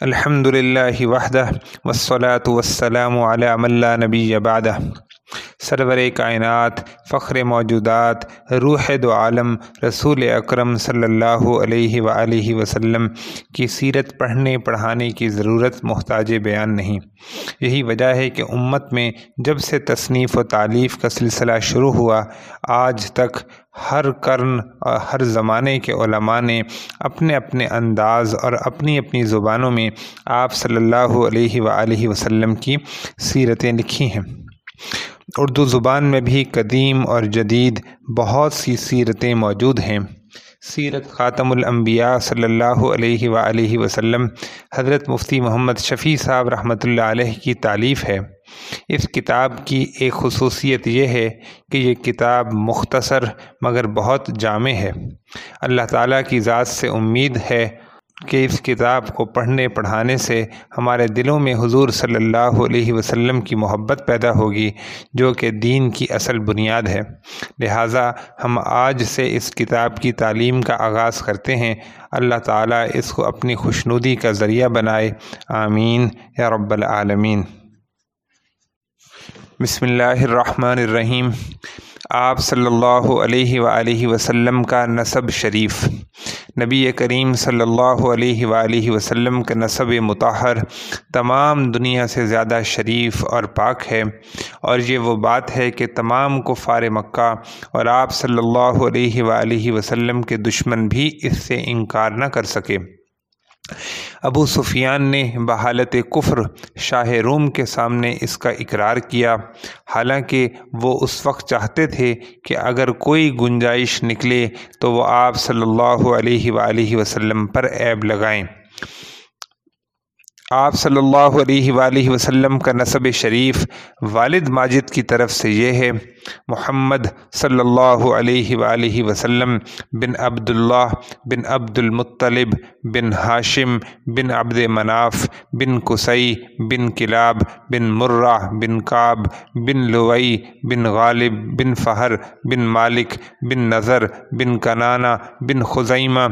الحمد للہ وحدہ وسلاۃ وسلام علام اللہ نبی بعدہ۔ سرور کائنات، فخر موجودات، روح دو عالم، رسول اکرم صلی اللہ علیہ وآلہ وسلم کی سیرت پڑھنے، پڑھانے کی ضرورت محتاج بیان نہیں۔ یہی وجہ ہے کہ امت میں جب سے تصنیف و تعلیف کا سلسلہ شروع ہوا، آج تک ہر کرن اور ہر زمانے کے علماء نے اپنے اپنے انداز اور اپنی اپنی زبانوں میں آپ صلی اللہ علیہ وآلہ وسلم کی سیرتیں لکھی ہیں۔ اردو زبان میں بھی قدیم اور جدید بہت سی سیرتیں موجود ہیں۔ سیرت خاتم الانبیاء صلی اللہ علیہ وآلہ وسلم حضرت مفتی محمد شفیع صاحب رحمۃ اللہ علیہ کی تعلیف ہے۔ اس کتاب کی ایک خصوصیت یہ ہے کہ یہ کتاب مختصر مگر بہت جامع ہے۔ اللہ تعالیٰ کی ذات سے امید ہے کہ اس کتاب کو پڑھنے، پڑھانے سے ہمارے دلوں میں حضور صلی اللہ علیہ وسلم کی محبت پیدا ہوگی، جو کہ دین کی اصل بنیاد ہے۔ لہٰذا ہم آج سے اس کتاب کی تعلیم کا آغاز کرتے ہیں۔ اللہ تعالیٰ اس کو اپنی خوشنودی کا ذریعہ بنائے۔ آمین۔ یا رب العالمین۔ بسم اللہ الرحمن الرحیم۔ آپ صلی اللہ علیہ وآلہ وسلم کا نصب شریف۔ نبی کریم صلی اللہ علیہ وآلہ وسلم کا نصب متحر تمام دنیا سے زیادہ شریف اور پاک ہے۔ اور یہ وہ بات ہے کہ تمام کفار مکہ اور آپ صلی اللہ علیہ وآلہ وسلم کے دشمن بھی اس سے انکار نہ کر سکے۔ ابو سفیان نے بحالت کفر شاہ روم کے سامنے اس کا اقرار کیا۔ حالانکہ وہ اس وقت چاہتے تھے کہ اگر کوئی گنجائش نکلے تو وہ آپ صلی اللہ علیہ وآلہ وسلم پر عیب لگائیں۔ آپ صلی اللہ علیہ وآلہ وسلم کا نصب شریف والد ماجد کی طرف سے یہ ہے، محمد صلی اللہ علیہ وآلہ وسلم بن عبداللہ بن عبد المطلب بن ہاشم بن عبد مناف بن قصی بن کلاب بن مرہ بن کعب بن لوئی بن غالب بن فہر بن مالک بن نظر بن کنانہ بن خزیمہ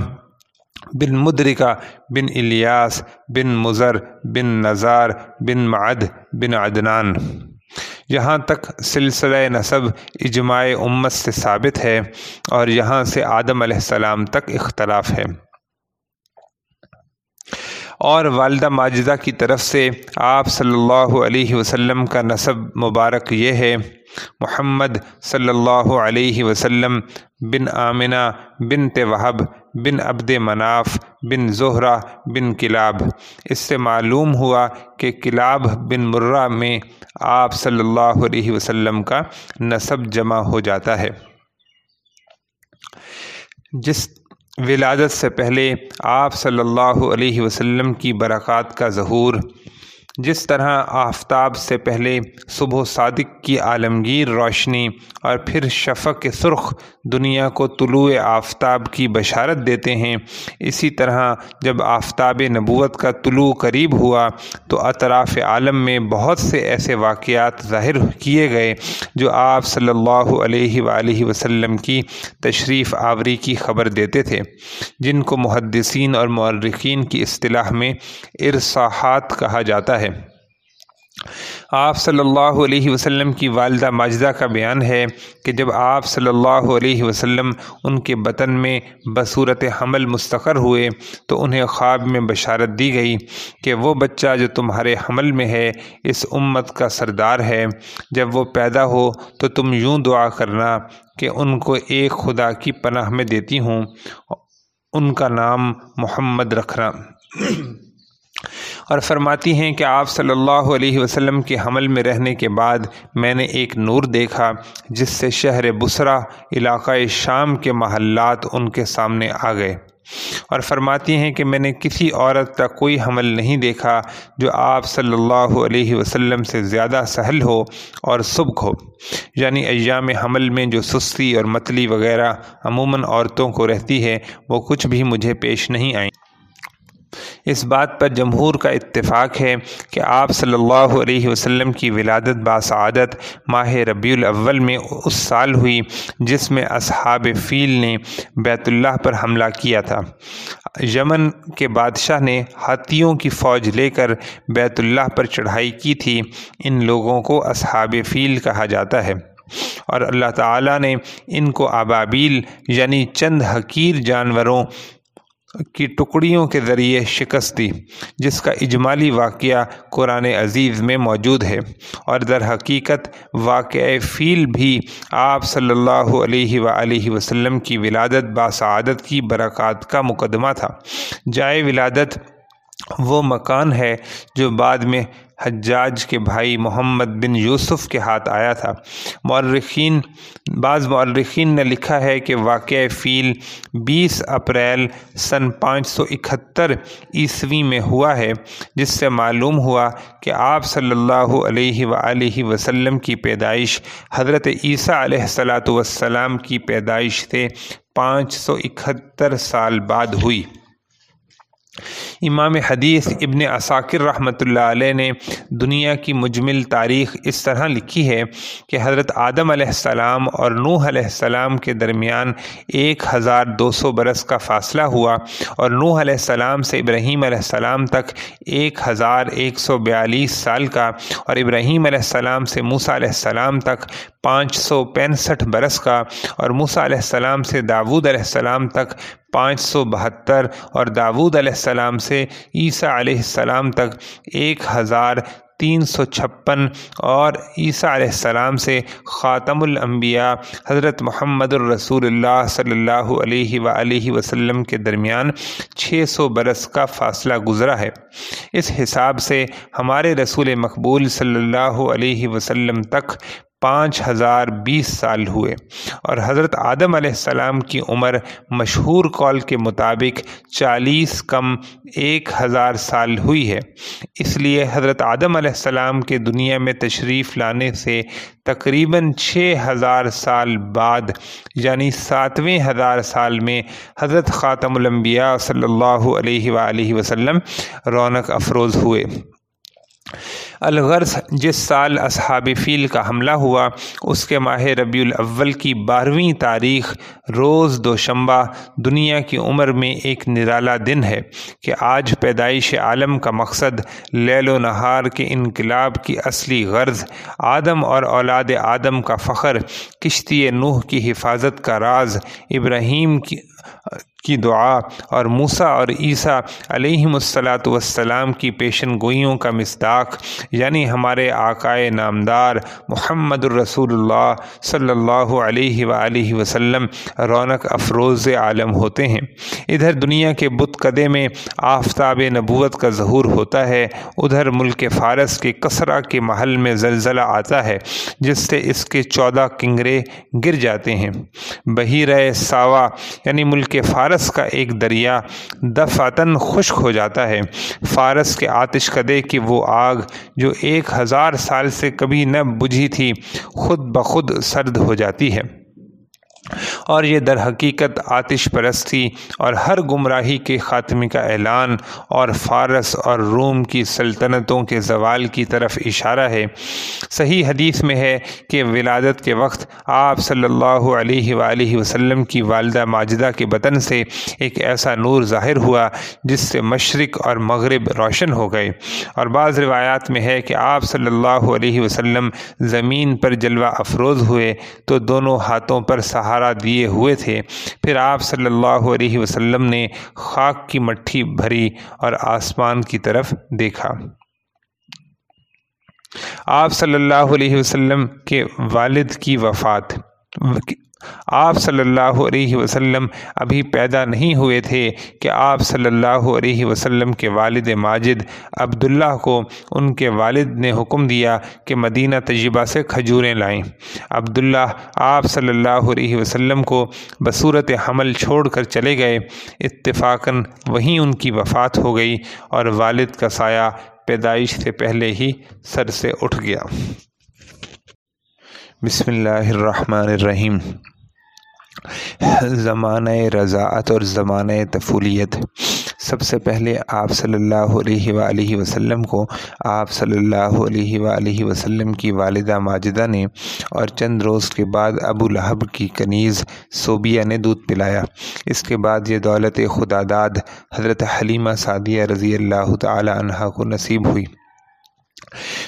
بن مدرکہ، بن الیاس، بن مضر، بن نظار، بن معد، بن عدنان۔ یہاں تک سلسلہ نصب اجماع امت سے ثابت ہے اور یہاں سے آدم علیہ السلام تک اختلاف ہے۔ اور والدہ ماجدہ کی طرف سے آپ صلی اللہ علیہ وسلم کا نصب مبارک یہ ہے، محمد صلی اللہ علیہ وسلم بن آمنہ بن وہب بن عبد مناف، بن زہرہ، بن کلاب۔ اس سے معلوم ہوا کہ کلاب بن مرہ میں آپ صلی اللہ علیہ وسلم کا نصب جمع ہو جاتا ہے۔ جس ولادت سے پہلے آپ صلی اللہ علیہ وسلم کی برکات کا ظہور جس طرح آفتاب سے پہلے صبح و صادق کی عالمگیر روشنی اور پھر شفق سرخ دنیا کو طلوع آفتاب کی بشارت دیتے ہیں، اسی طرح جب آفتاب نبوت کا طلوع قریب ہوا تو اطراف عالم میں بہت سے ایسے واقعات ظاہر کیے گئے جو آپ صلی اللہ علیہ وآلہ وسلم کی تشریف آوری کی خبر دیتے تھے، جن کو محدثین اور مورخین کی اصطلاح میں ارساحات کہا جاتا ہے۔ آپ صلی اللہ علیہ وسلم کی والدہ ماجدہ کا بیان ہے کہ جب آپ صلی اللہ علیہ وسلم ان کے بطن میں بصورت حمل مستقر ہوئے تو انہیں خواب میں بشارت دی گئی کہ وہ بچہ جو تمہارے حمل میں ہے، اس امت کا سردار ہے۔ جب وہ پیدا ہو تو تم یوں دعا کرنا کہ ان کو ایک خدا کی پناہ میں دیتی ہوں۔ ان کا نام محمد رکھنا۔ اور فرماتی ہیں کہ آپ صلی اللہ علیہ وسلم کے حمل میں رہنے کے بعد میں نے ایک نور دیکھا جس سے شہر بسرا علاقۂ شام کے محلات ان کے سامنے آ گئے۔ اور فرماتی ہیں کہ میں نے کسی عورت کا کوئی حمل نہیں دیکھا جو آپ صلی اللہ علیہ وسلم سے زیادہ سہل ہو اور سبک ہو۔ یعنی ایام حمل میں جو سستی اور متلی وغیرہ عموماً عورتوں کو رہتی ہے وہ کچھ بھی مجھے پیش نہیں آئیں۔ اس بات پر جمہور کا اتفاق ہے کہ آپ صلی اللہ علیہ وسلم کی ولادت باسعادت ماہ ربیع الاول میں اس سال ہوئی جس میں اصحاب فیل نے بیت اللہ پر حملہ کیا تھا۔ یمن کے بادشاہ نے ہاتھیوں کی فوج لے کر بیت اللہ پر چڑھائی کی تھی۔ ان لوگوں کو اصحاب فیل کہا جاتا ہے۔ اور اللہ تعالیٰ نے ان کو ابابیل یعنی چند حقیر جانوروں کی ٹکڑیوں کے ذریعے شکست دی، جس کا اجمالی واقعہ قرآن عزیز میں موجود ہے۔ اور در حقیقت واقع فیل بھی آپ صلی اللہ علیہ وآلہ وسلم کی ولادت باسعادت کی برکات کا مقدمہ تھا۔ جائے ولادت وہ مکان ہے جو بعد میں حجاج کے بھائی محمد بن یوسف کے ہاتھ آیا تھا۔ مورخین بعض مورخین نے لکھا ہے کہ واقع فیل بیس اپریل سن پانچ سو اکہتر عیسوی میں ہوا ہے، جس سے معلوم ہوا کہ آپ صلی اللہ علیہ وآلہ وسلم کی پیدائش حضرت عیسیٰ علیہ السلاۃ والسلام کی پیدائش سے پانچ سو اکہتر سال بعد ہوئی۔ امام حدیث ابن اساکر رحمۃ اللہ علیہ نے دنیا کی مجمل تاریخ اس طرح لکھی ہے کہ حضرت آدم علیہ السلام اور نوح علیہ السلام کے درمیان ایک ہزار دو سو برس کا فاصلہ ہوا اور نوح علیہ السلام سے ابراہیم علیہ السلام تک ایک ہزار ایک سو بیالیس سال کا اور ابراہیم علیہ السلام سے موسیٰ علیہ السلام تک پانچ سو پینسٹھ برس کا اور موسیٰ علیہ السلام سے داود علیہ السلام تک پانچ سو بہتر اور داود علیہ السلام سے عیسیٰ علیہ السلام تک ایک ہزار تین سو چھپن اور عیسیٰ علیہ السلام سے خاتم الانبیاء حضرت محمد الرسول اللہ صلی اللہ علیہ وآلہ وسلم کے درمیان چھ سو برس کا فاصلہ گزرا ہے۔ اس حساب سے ہمارے رسول مقبول صلی اللہ علیہ وسلم تک پانچ ہزار بیس سال ہوئے اور حضرت آدم علیہ السلام کی عمر مشہور قول کے مطابق چالیس کم ایک ہزار سال ہوئی ہے۔ اس لیے حضرت آدم علیہ السلام کے دنیا میں تشریف لانے سے تقریباً چھ ہزار سال بعد یعنی ساتویں ہزار سال میں، حضرت خاتم الانبیاء صلی اللہ علیہ وآلہ وسلم رونق افروز ہوئے۔ الغرض جس سال اصحاب فیل کا حملہ ہوا، اس کے ماہ ربیع الاول کی بارہویں تاریخ روز دوشنبہ دنیا کی عمر میں ایک نرالا دن ہے کہ آج پیدائش عالم کا مقصد لیل و نہار کے انقلاب کی اصلی غرض آدم اور اولاد آدم کا فخر، کشتی نوح کی حفاظت کا راز، ابراہیم کی کی دعا اور موسیٰ اور عیسیٰ علیہم الصلاۃ والسلام کی پیشن گوئیوں کا مصداق یعنی ہمارے آقائے نامدار محمد الرسول اللہ صلی اللہ علیہ وآلہ وسلم رونق افروز عالم ہوتے ہیں۔ ادھر دنیا کے بت قدے میں آفتاب نبوت کا ظہور ہوتا ہے، ادھر ملک فارس کے کسرا کے محل میں زلزلہ آتا ہے، جس سے اس کے چودہ کنگرے گر جاتے ہیں۔ بحیرہ ساوا یعنی ملک فارس کا ایک دریا دفعتاً خشک ہو جاتا ہے۔ فارس کے آتش قدے کی وہ آگ جو ایک ہزار سال سے کبھی نہ بجھی تھی، خود بخود سرد ہو جاتی ہے۔ اور یہ در حقیقت آتش پرستی اور ہر گمراہی کے خاتمے کا اعلان اور فارس اور روم کی سلطنتوں کے زوال کی طرف اشارہ ہے۔ صحیح حدیث میں ہے کہ ولادت کے وقت آپ صلی اللہ علیہ وآلہ وسلم کی والدہ ماجدہ کے بطن سے ایک ایسا نور ظاہر ہوا جس سے مشرق اور مغرب روشن ہو گئے۔ اور بعض روایات میں ہے کہ آپ صلی اللہ علیہ وسلم زمین پر جلوہ افروز ہوئے تو دونوں ہاتھوں پر سہارا دیا لیے ہوئے تھے۔ پھر آپ صلی اللہ علیہ وسلم نے خاک کی مٹھی بھری اور آسمان کی طرف دیکھا۔ آپ صلی اللہ علیہ وسلم کے والد کی وفات آپ صلی اللہ علیہ وسلم ابھی پیدا نہیں ہوئے تھے کہ آپ صلی اللہ علیہ وسلم کے والد ماجد عبداللہ کو ان کے والد نے حکم دیا کہ مدینہ طیبہ سے کھجوریں لائیں۔ عبداللہ آپ صلی اللہ علیہ وسلم کو بصورت حمل چھوڑ کر چلے گئے۔ اتفاقاً وہیں ان کی وفات ہو گئی اور والد کا سایہ پیدائش سے پہلے ہی سر سے اٹھ گیا۔ بسم اللہ الرحمن الرحیم۔ زمانہ رضاعت اور زمانہ طفولیت سب سے پہلے آپ صلی اللہ علیہ وآلہ وسلم کو آپ صلی اللہ علیہ وآلہ وسلم کی والدہ ماجدہ نے اور چند روز کے بعد ابو لہب کی کنیز صوبیہ نے دودھ پلایا۔ اس کے بعد یہ دولت خدا داد حضرت حلیمہ سعدیہ رضی اللہ تعالی عنہ کو نصیب ہوئی۔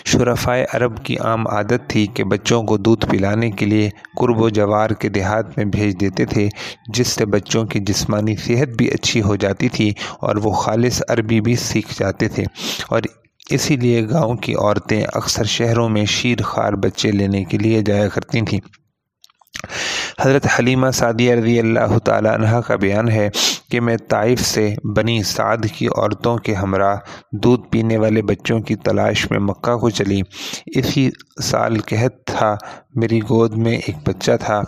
شرفائے عرب کی عام عادت تھی کہ بچوں کو دودھ پلانے کے لیے قرب و جوار کے دیہات میں بھیج دیتے تھے، جس سے بچوں کی جسمانی صحت بھی اچھی ہو جاتی تھی اور وہ خالص عربی بھی سیکھ جاتے تھے۔ اور اسی لیے گاؤں کی عورتیں اکثر شہروں میں شیر خار بچے لینے کے لیے جایا کرتی تھیں۔ حضرت حلیمہ سعدیہ رضی اللہ تعالیٰ عنہ کا بیان ہے کہ میں طائف سے بنی سعد کی عورتوں کے ہمراہ دودھ پینے والے بچوں کی تلاش میں مکہ کو چلی۔ اسی سال قحط تھا، میری گود میں ایک بچہ تھا۔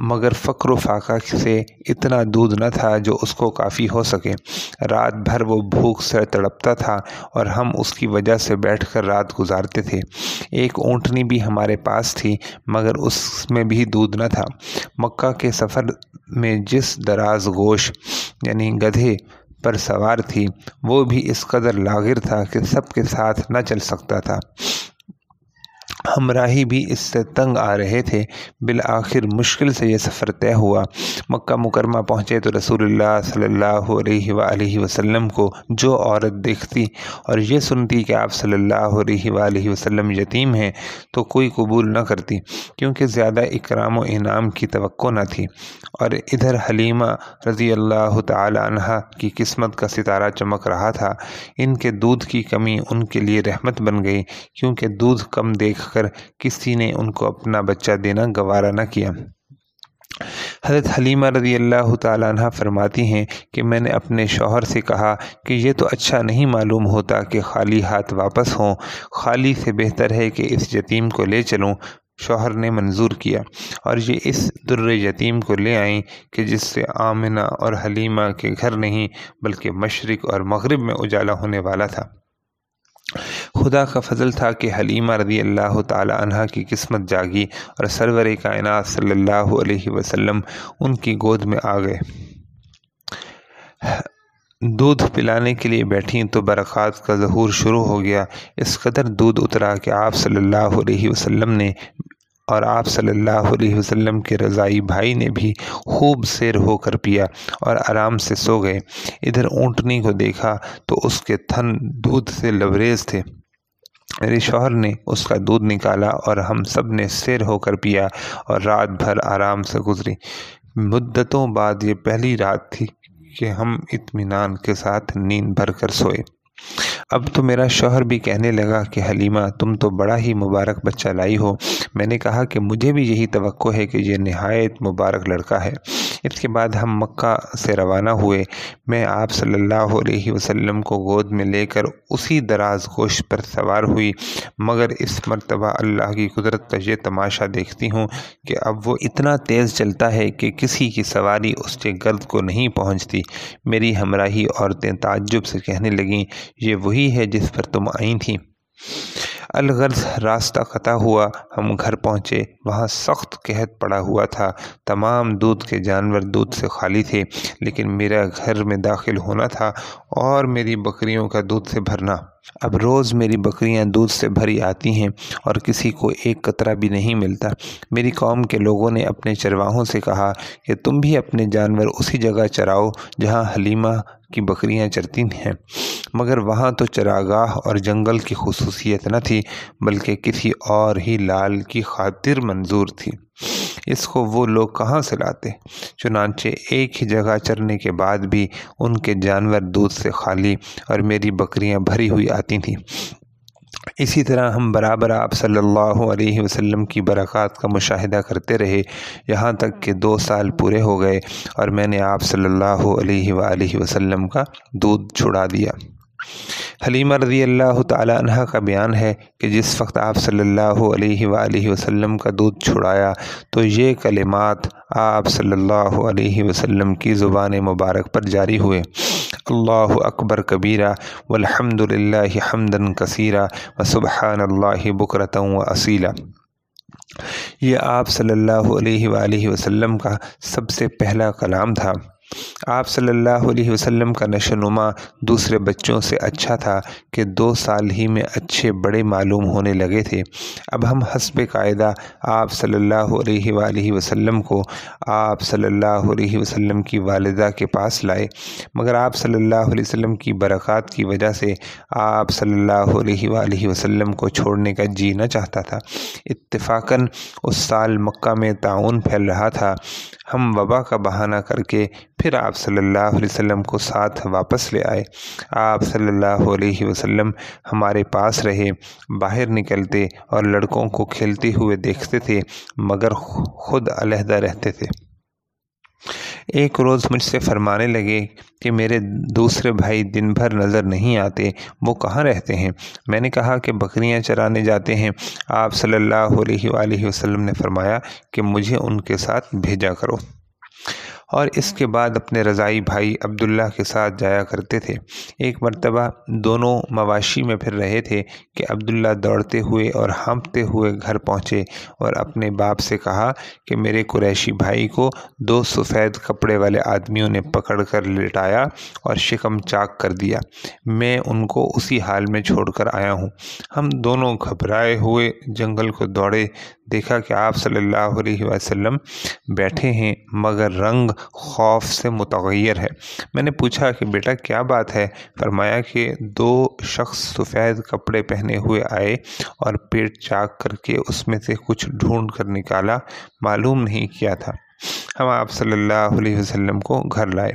مگر فقر و فاقہ سے اتنا دودھ نہ تھا جو اس کو کافی ہو سکے۔ رات بھر وہ بھوک سے تڑپتا تھا اور ہم اس کی وجہ سے بیٹھ کر رات گزارتے تھے۔ ایک اونٹنی بھی ہمارے پاس تھی، مگر اس میں بھی دودھ نہ تھا۔ مکہ کے سفر میں جس دراز گوش یعنی گدھے پر سوار تھی، وہ بھی اس قدر لاغر تھا کہ سب کے ساتھ نہ چل سکتا تھا۔ ہمراہی بھی اس سے تنگ آ رہے تھے۔ بالآخر مشکل سے یہ سفر طے ہوا۔ مکہ مکرمہ پہنچے تو رسول اللہ صلی اللہ علیہ وآلہ وسلم کو جو عورت دیکھتی اور یہ سنتی کہ آپ صلی اللہ علیہ وآلہ وسلم یتیم ہیں تو کوئی قبول نہ کرتی کیونکہ زیادہ اکرام و انعام کی توقع نہ تھی۔ اور ادھر حلیمہ رضی اللہ تعالی عنہ کی قسمت کا ستارہ چمک رہا تھا۔ ان کے دودھ کی کمی ان کے لیے رحمت بن گئی کیونکہ دودھ کم دیکھ کر کسی نے ان کو اپنا بچہ دینا گوارا نہ کیا۔ حضرت حلیمہ رضی اللہ تعالیٰ عنہ فرماتی ہیں کہ میں نے اپنے شوہر سے کہا کہ یہ تو اچھا نہیں معلوم ہوتا کہ خالی ہاتھ واپس ہوں۔ خالی سے بہتر ہے کہ اس یتیم کو لے چلوں۔ شوہر نے منظور کیا اور یہ اس در یتیم کو لے آئیں کہ جس سے آمنہ اور حلیمہ کے گھر نہیں بلکہ مشرق اور مغرب میں اجالا ہونے والا تھا۔ خدا کا فضل تھا کہ حلیمہ رضی اللہ تعالی عنہ کی قسمت جاگی اور سرور کائنات صلی اللہ علیہ وسلم ان کی گود میں آ گئے۔ دودھ پلانے کے لیے بیٹھیں تو برکات کا ظہور شروع ہو گیا۔ اس قدر دودھ اترا کہ آپ صلی اللہ علیہ وسلم نے اور آپ صلی اللہ علیہ وسلم کے رضائی بھائی نے بھی خوب سیر ہو کر پیا اور آرام سے سو گئے۔ ادھر اونٹنی کو دیکھا تو اس کے تھن دودھ سے لبریز تھے۔ میرے شوہر نے اس کا دودھ نکالا اور ہم سب نے سیر ہو کر پیا اور رات بھر آرام سے گزری۔ مدتوں بعد یہ پہلی رات تھی کہ ہم اطمینان کے ساتھ نیند بھر کر سوئے۔ اب تو میرا شوہر بھی کہنے لگا کہ حلیمہ، تم تو بڑا ہی مبارک بچہ لائی ہو۔ میں نے کہا کہ مجھے بھی یہی توقع ہے کہ یہ نہایت مبارک لڑکا ہے۔ اس کے بعد ہم مکہ سے روانہ ہوئے۔ میں آپ صلی اللہ علیہ وسلم کو گود میں لے کر اسی دراز گوشت پر سوار ہوئی، مگر اس مرتبہ اللہ کی قدرت کا یہ تماشا دیکھتی ہوں کہ اب وہ اتنا تیز چلتا ہے کہ کسی کی سواری اس کے گرد کو نہیں پہنچتی۔ میری ہمراہی عورتیں تعجب سے کہنے لگیں، یہ وہی ہے جس پر تم آئی تھیں۔ الغرض راستہ قطع ہوا۔ ہم گھر پہنچے۔ وہاں سخت قحط پڑا ہوا تھا۔ تمام دودھ کے جانور دودھ سے خالی تھے، لیکن میرا گھر میں داخل ہونا تھا اور میری بکریوں کا دودھ سے بھرنا۔ اب روز میری بکریاں دودھ سے بھری آتی ہیں اور کسی کو ایک قطرہ بھی نہیں ملتا۔ میری قوم کے لوگوں نے اپنے چرواہوں سے کہا کہ تم بھی اپنے جانور اسی جگہ چراؤ جہاں حلیمہ کی بکریاں چرتی ہیں۔ مگر وہاں تو چراگاہ اور جنگل کی خصوصیت نہ تھی، بلکہ کسی اور ہی لال کی خاطر منظور تھی۔ اس کو وہ لوگ کہاں سے لاتے؟ چنانچہ ایک ہی جگہ چرنے کے بعد بھی ان کے جانور دودھ سے خالی اور میری بکریاں بھری ہوئی آتی تھیں۔ اسی طرح ہم برابر آپ صلی اللہ علیہ وسلم کی برکات کا مشاہدہ کرتے رہے، یہاں تک کہ دو سال پورے ہو گئے اور میں نے آپ صلی اللہ علیہ وآلہ وسلم کا دودھ چھڑا دیا۔ حلیمہ رضی اللہ تعالی عنہ کا بیان ہے کہ جس وقت آپ صلی اللہ علیہ وآلہ وسلم کا دودھ چھڑایا تو یہ کلمات آپ صلی اللہ علیہ وسلم کی زبان مبارک پر جاری ہوئے۔ اللہ اکبر کبیرہ والحمد للہ حمدن کثیرہ و سبحان اللہ بکرتوں و اصیلہ یہ آپ صلی اللہ علیہ وآلہ وسلم کا سب سے پہلا کلام تھا۔ آپ صلی اللہ علیہ وسلم کا نشو نما دوسرے بچوں سے اچھا تھا کہ دو سال ہی میں اچھے بڑے معلوم ہونے لگے تھے۔ اب ہم حسب قاعدہ آپ صلی اللہ علیہ وآلہ وسلم کو آپ صلی اللہ علیہ وسلم کی والدہ کے پاس لائے، مگر آپ صلی اللہ علیہ وسلم کی برکات کی وجہ سے آپ صلی اللہ علیہ وآلہ وسلم کو چھوڑنے کا جی نہ چاہتا تھا۔ اتفاقاً اس سال مکہ میں تعاون پھیل رہا تھا۔ ہم وبا کا بہانہ کر کے پھر آپ صلی اللہ علیہ وسلم کو ساتھ واپس لے آئے۔ آپ صلی اللہ علیہ وسلم ہمارے پاس رہے، باہر نکلتے اور لڑکوں کو کھیلتے ہوئے دیکھتے تھے، مگر خود علیحدہ رہتے تھے۔ ایک روز مجھ سے فرمانے لگے کہ میرے دوسرے بھائی دن بھر نظر نہیں آتے، وہ کہاں رہتے ہیں؟ میں نے کہا کہ بکریاں چرانے جاتے ہیں۔ آپ صلی اللہ علیہ وآلہ وسلم نے فرمایا کہ مجھے ان کے ساتھ بھیجا کرو۔ اور اس کے بعد اپنے رضائی بھائی عبداللہ کے ساتھ جایا کرتے تھے۔ ایک مرتبہ دونوں مواشی میں پھر رہے تھے کہ عبداللہ دوڑتے ہوئے اور ہانپتے ہوئے گھر پہنچے اور اپنے باپ سے کہا کہ میرے قریشی بھائی کو دو سفید کپڑے والے آدمیوں نے پکڑ کر لٹایا اور شکم چاک کر دیا۔ میں ان کو اسی حال میں چھوڑ کر آیا ہوں۔ ہم دونوں گھبرائے ہوئے جنگل کو دوڑے، دیکھا کہ آپ صلی اللہ علیہ وسلم بیٹھے ہیں مگر رنگ خوف سے متغیر ہے۔ میں نے پوچھا کہ بیٹا کیا بات ہے؟ فرمایا کہ دو شخص سفید کپڑے پہنے ہوئے آئے اور پیٹ چاک کر کے اس میں سے کچھ ڈھونڈ کر نکالا۔ معلوم نہیں کیا تھا۔ ہم آپ صلی اللہ علیہ وسلم کو گھر لائے۔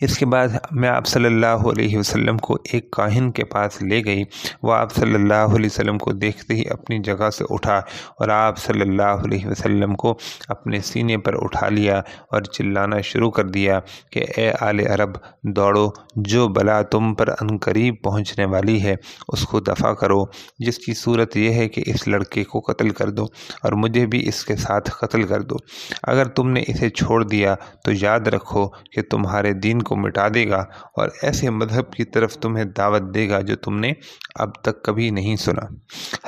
اس کے بعد میں آپ صلی اللہ علیہ وسلم کو ایک کاہن کے پاس لے گئی۔ وہ آپ صلی اللہ علیہ وسلم کو دیکھتے ہی اپنی جگہ سے اٹھا اور آپ صلی اللہ علیہ وسلم کو اپنے سینے پر اٹھا لیا اور چلانا شروع کر دیا کہ اے آل عرب، دوڑو، جو بلا تم پر قریب پہنچنے والی ہے، اس کو دفع کرو۔ جس کی صورت یہ ہے کہ اس لڑکے کو قتل کر دو اور مجھے بھی اس کے ساتھ قتل کر دو۔ اگر تم نے اسے چھوڑ دیا تو یاد رکھو کہ تمہارے دین کو مٹا دے گا اور ایسے مذہب کی طرف تمہیں دعوت دے گا جو تم نے اب تک کبھی نہیں سنا۔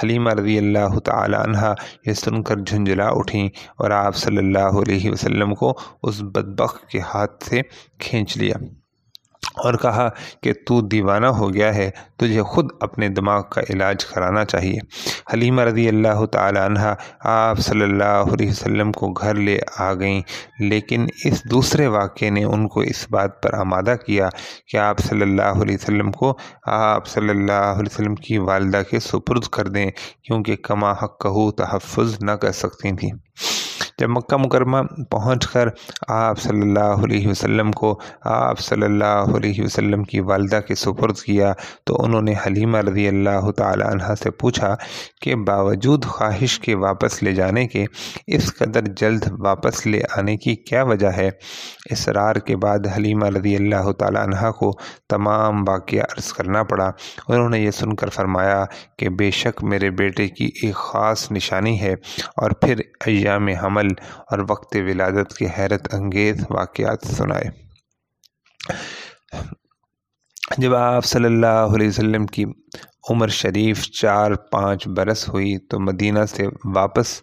حلیمہ رضی اللہ تعالی عنہ یہ سن کر جھنجھلا اٹھیں اور آپ صلی اللہ علیہ وسلم کو اس بدبخ کے ہاتھ سے کھینچ لیا۔ اور کہا کہ تو دیوانہ ہو گیا ہے، تجھے خود اپنے دماغ کا علاج کرانا چاہیے۔ حلیمہ رضی اللہ تعالی عنہ آپ صلی اللہ علیہ وسلم کو گھر لے آ گئیں، لیکن اس دوسرے واقعے نے ان کو اس بات پر آمادہ کیا کہ آپ صلی اللہ علیہ وسلم کو آپ صلی اللہ علیہ وسلم کی والدہ کے سپرد کر دیں، کیونکہ کما حق کہو تحفظ نہ کر سکتی تھیں۔ جب مکہ مکرمہ پہنچ کر آپ صلی اللہ علیہ وسلم کو، آپ صلی اللہ علیہ وسلم کی والدہ کے سپرد کیا تو انہوں نے حلیمہ رضی اللہ تعالی عنہ سے پوچھا کہ باوجود خواہش کے واپس لے جانے کے، اس قدر جلد واپس لے آنے کی کیا وجہ ہے؟ اسرار کے بعد حلیمہ رضی اللہ تعالی عنہ کو تمام واقعہ عرض کرنا پڑا۔ انہوں نے یہ سن کر فرمایا کہ بے شک میرے بیٹے کی ایک خاص نشانی ہے اور پھر ایام حمل اور وقت ولادت کے حیرت انگیز واقعات سنائے۔ جب آپ صلی اللہ علیہ وسلم کی عمر شریف چار پانچ برس ہوئی تو مدینہ سے واپس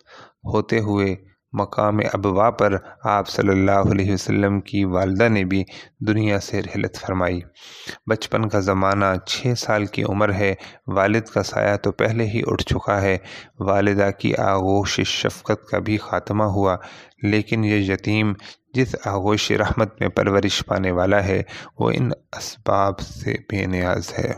ہوتے ہوئے مقام ابوا پر آپ صلی اللہ علیہ وسلم کی والدہ نے بھی دنیا سے رحلت فرمائی۔ بچپن کا زمانہ چھ سال کی عمر ہے، والد کا سایہ تو پہلے ہی اٹھ چکا ہے۔ والدہ کی آغوش شفقت کا بھی خاتمہ ہوا، لیکن یہ یتیم جس آغوش رحمت میں پرورش پانے والا ہے، وہ ان اسباب سے بے نیاز ہے۔